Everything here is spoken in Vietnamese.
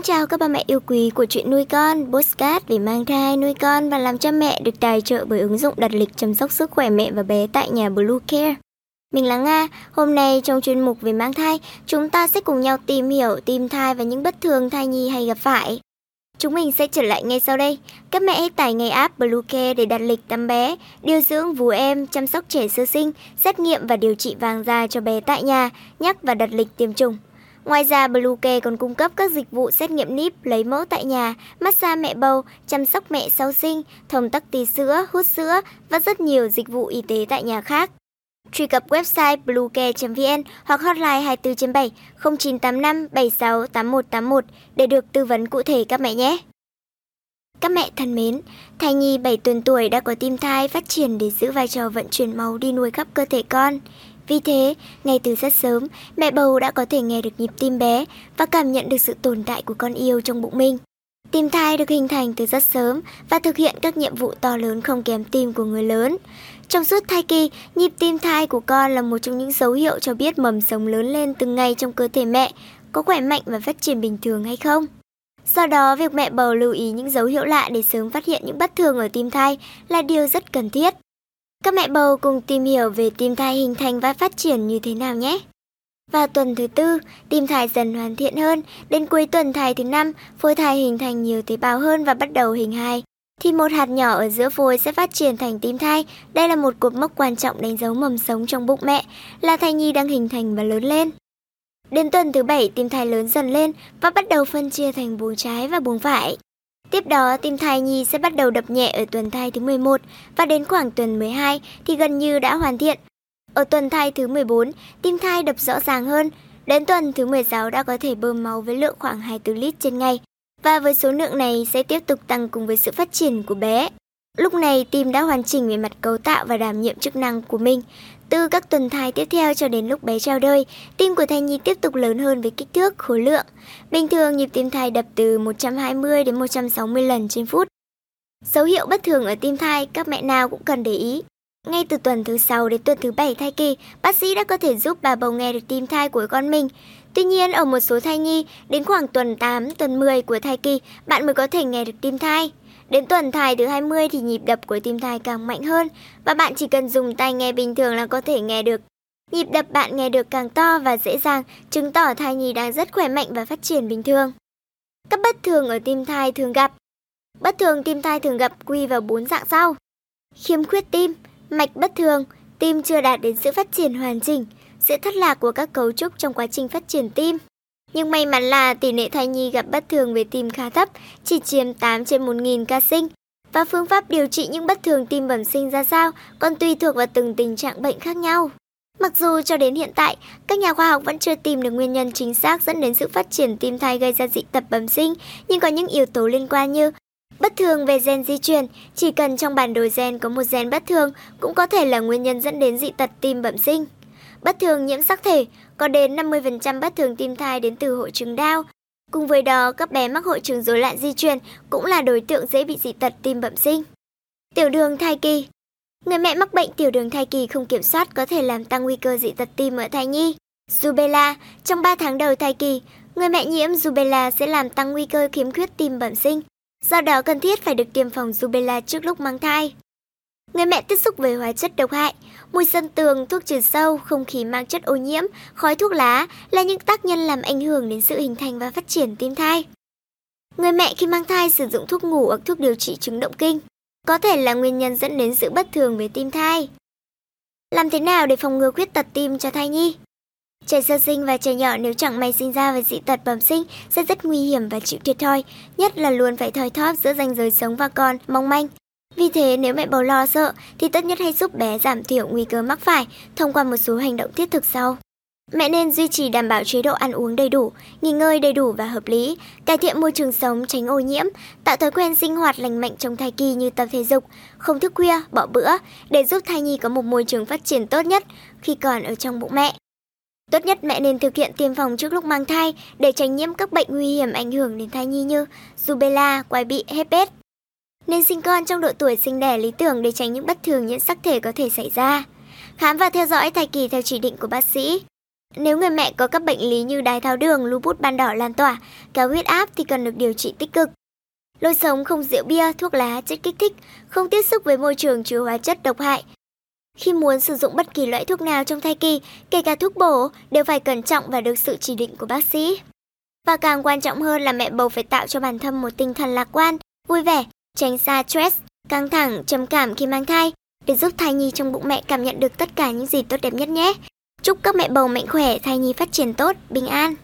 Xin chào các bà mẹ yêu quý của chuyện nuôi con, postcard về mang thai, nuôi con và làm cha mẹ được tài trợ bởi ứng dụng đặt lịch chăm sóc sức khỏe mẹ và bé tại nhà Blue Care. Mình là Nga, hôm nay trong chuyên mục về mang thai, chúng ta sẽ cùng nhau tìm hiểu tim thai và những bất thường thai nhi hay gặp phải. Chúng mình sẽ trở lại ngay sau đây. Các mẹ hãy tải ngay app Bluecare để đặt lịch tắm bé, điều dưỡng vú em, chăm sóc trẻ sơ sinh, xét nghiệm và điều trị vàng da cho bé tại nhà, nhắc và đặt lịch tiêm chủng. Ngoài ra, Bluecare còn cung cấp các dịch vụ xét nghiệm níp, lấy mẫu tại nhà, massage mẹ bầu, chăm sóc mẹ sau sinh, thông tắc tí sữa, hút sữa và rất nhiều dịch vụ y tế tại nhà khác. Truy cập website bluecare.vn hoặc hotline 24 7 0985 76 8181 để được tư vấn cụ thể các mẹ nhé. Các mẹ thân mến, thai nhi 7 tuần tuổi đã có tim thai phát triển để giữ vai trò vận chuyển máu đi nuôi khắp cơ thể con. Vì thế, ngay từ rất sớm, mẹ bầu đã có thể nghe được nhịp tim bé và cảm nhận được sự tồn tại của con yêu trong bụng mình. Tim thai được hình thành từ rất sớm và thực hiện các nhiệm vụ to lớn không kém tim của người lớn. Trong suốt thai kỳ, nhịp tim thai của con là một trong những dấu hiệu cho biết mầm sống lớn lên từng ngày trong cơ thể mẹ, có khỏe mạnh và phát triển bình thường hay không. Do đó, việc mẹ bầu lưu ý những dấu hiệu lạ để sớm phát hiện những bất thường ở tim thai là điều rất cần thiết. Các mẹ bầu cùng tìm hiểu về tim thai hình thành và phát triển như thế nào nhé. Vào tuần thứ tư, tim thai dần hoàn thiện hơn, đến cuối tuần thai thứ năm, phôi thai hình thành nhiều tế bào hơn và bắt đầu hình hài. Thì một hạt nhỏ ở giữa phôi sẽ phát triển thành tim thai. Đây là một cột mốc quan trọng đánh dấu mầm sống trong bụng mẹ, là thai nhi đang hình thành và lớn lên. Đến tuần thứ bảy, tim thai lớn dần lên và bắt đầu phân chia thành buồng trái và buồng phải. Tiếp đó, tim thai nhi sẽ bắt đầu đập nhẹ ở tuần thai thứ 11 và đến khoảng tuần 12 thì gần như đã hoàn thiện. Ở tuần thai thứ 14, tim thai đập rõ ràng hơn. Đến tuần thứ 16 đã có thể bơm máu với lượng khoảng 24 lít trên ngày. Và với số lượng này sẽ tiếp tục tăng cùng với sự phát triển của bé. Lúc này tim đã hoàn chỉnh về mặt cấu tạo và đảm nhiệm chức năng của mình. Từ các tuần thai tiếp theo cho đến lúc bé chào đời, tim của thai nhi tiếp tục lớn hơn với kích thước, khối lượng. Bình thường nhịp tim thai đập từ 120 đến 160 lần trên phút. Dấu hiệu bất thường ở tim thai các mẹ nào cũng cần để ý. Ngay từ tuần thứ 6 đến tuần thứ 7 thai kỳ, bác sĩ đã có thể giúp bà bầu nghe được tim thai của con mình. Tuy nhiên, ở một số thai nhi, đến khoảng tuần 8, tuần 10 của thai kỳ, bạn mới có thể nghe được tim thai. Đến tuần thai thứ 20 thì nhịp đập của tim thai càng mạnh hơn và bạn chỉ cần dùng tai nghe bình thường là có thể nghe được. Nhịp đập bạn nghe được càng to và dễ dàng, chứng tỏ thai nhi đang rất khỏe mạnh và phát triển bình thường. Các bất thường ở tim thai thường gặp Bất thường tim thai thường gặp quy vào 4 dạng sau. Khiếm khuyết tim, mạch bất thường, tim chưa đạt đến sự phát triển hoàn chỉnh, sự thất lạc của các cấu trúc trong quá trình phát triển tim. Nhưng may mắn là tỷ lệ thai nhi gặp bất thường về tim khá thấp, chỉ chiếm 8 trên 1.000 ca sinh. Và phương pháp điều trị những bất thường tim bẩm sinh ra sao còn tùy thuộc vào từng tình trạng bệnh khác nhau. Mặc dù cho đến hiện tại, các nhà khoa học vẫn chưa tìm được nguyên nhân chính xác dẫn đến sự phát triển tim thai gây ra dị tật bẩm sinh, nhưng có những yếu tố liên quan như bất thường về gen di truyền, chỉ cần trong bản đồ gen có một gen bất thường cũng có thể là nguyên nhân dẫn đến dị tật tim bẩm sinh. Bất thường nhiễm sắc thể, có đến 50% bất thường tim thai đến từ hội chứng đau. Cùng với đó, các bé mắc hội chứng rối loạn di truyền cũng là đối tượng dễ bị dị tật tim bẩm sinh. Tiểu đường thai kỳ Người mẹ mắc bệnh tiểu đường thai kỳ không kiểm soát có thể làm tăng nguy cơ dị tật tim ở thai nhi. Rubella Trong 3 tháng đầu thai kỳ, người mẹ nhiễm rubella sẽ làm tăng nguy cơ khiếm khuyết tim bẩm sinh. Do đó cần thiết phải được tiêm phòng rubella trước lúc mang thai. Người mẹ tiếp xúc với hóa chất độc hại, mùi sân tường, thuốc trừ sâu, không khí mang chất ô nhiễm, khói thuốc lá là những tác nhân làm ảnh hưởng đến sự hình thành và phát triển tim thai. Người mẹ khi mang thai sử dụng thuốc ngủ hoặc thuốc điều trị chứng động kinh có thể là nguyên nhân dẫn đến sự bất thường về tim thai. Làm thế nào để phòng ngừa khuyết tật tim cho thai nhi? Trẻ sơ sinh và trẻ nhỏ nếu chẳng may sinh ra với dị tật bẩm sinh sẽ rất nguy hiểm và chịu thiệt thòi, nhất là luôn phải thoi thóp giữa ranh giới sống và con, mong manh. Vì thế nếu mẹ bầu lo sợ thì tốt nhất hãy giúp bé giảm thiểu nguy cơ mắc phải thông qua một số hành động thiết thực sau. Mẹ nên duy trì đảm bảo chế độ ăn uống đầy đủ, nghỉ ngơi đầy đủ và hợp lý, cải thiện môi trường sống tránh ô nhiễm, tạo thói quen sinh hoạt lành mạnh trong thai kỳ như tập thể dục, không thức khuya, bỏ bữa để giúp thai nhi có một môi trường phát triển tốt nhất khi còn ở trong bụng mẹ. Tốt nhất mẹ nên thực hiện tiêm phòng trước lúc mang thai để tránh nhiễm các bệnh nguy hiểm ảnh hưởng đến thai nhi như rubella, quai bị, herpes, nên sinh con trong độ tuổi sinh đẻ lý tưởng để tránh những bất thường nhiễm sắc thể có thể xảy ra. Khám và theo dõi thai kỳ theo chỉ định của bác sĩ. Nếu người mẹ có các bệnh lý như đái tháo đường, lupus ban đỏ lan tỏa, cao huyết áp thì cần được điều trị tích cực. Lối sống không rượu bia, thuốc lá, chất kích thích, không tiếp xúc với môi trường chứa hóa chất độc hại. Khi muốn sử dụng bất kỳ loại thuốc nào trong thai kỳ, kể cả thuốc bổ, đều phải cẩn trọng và được sự chỉ định của bác sĩ. Và càng quan trọng hơn là mẹ bầu phải tạo cho bản thân một tinh thần lạc quan, vui vẻ, tránh xa stress, căng thẳng, trầm cảm khi mang thai, để giúp thai nhi trong bụng mẹ cảm nhận được tất cả những gì tốt đẹp nhất nhé. Chúc các mẹ bầu mạnh khỏe, thai nhi phát triển tốt, bình an.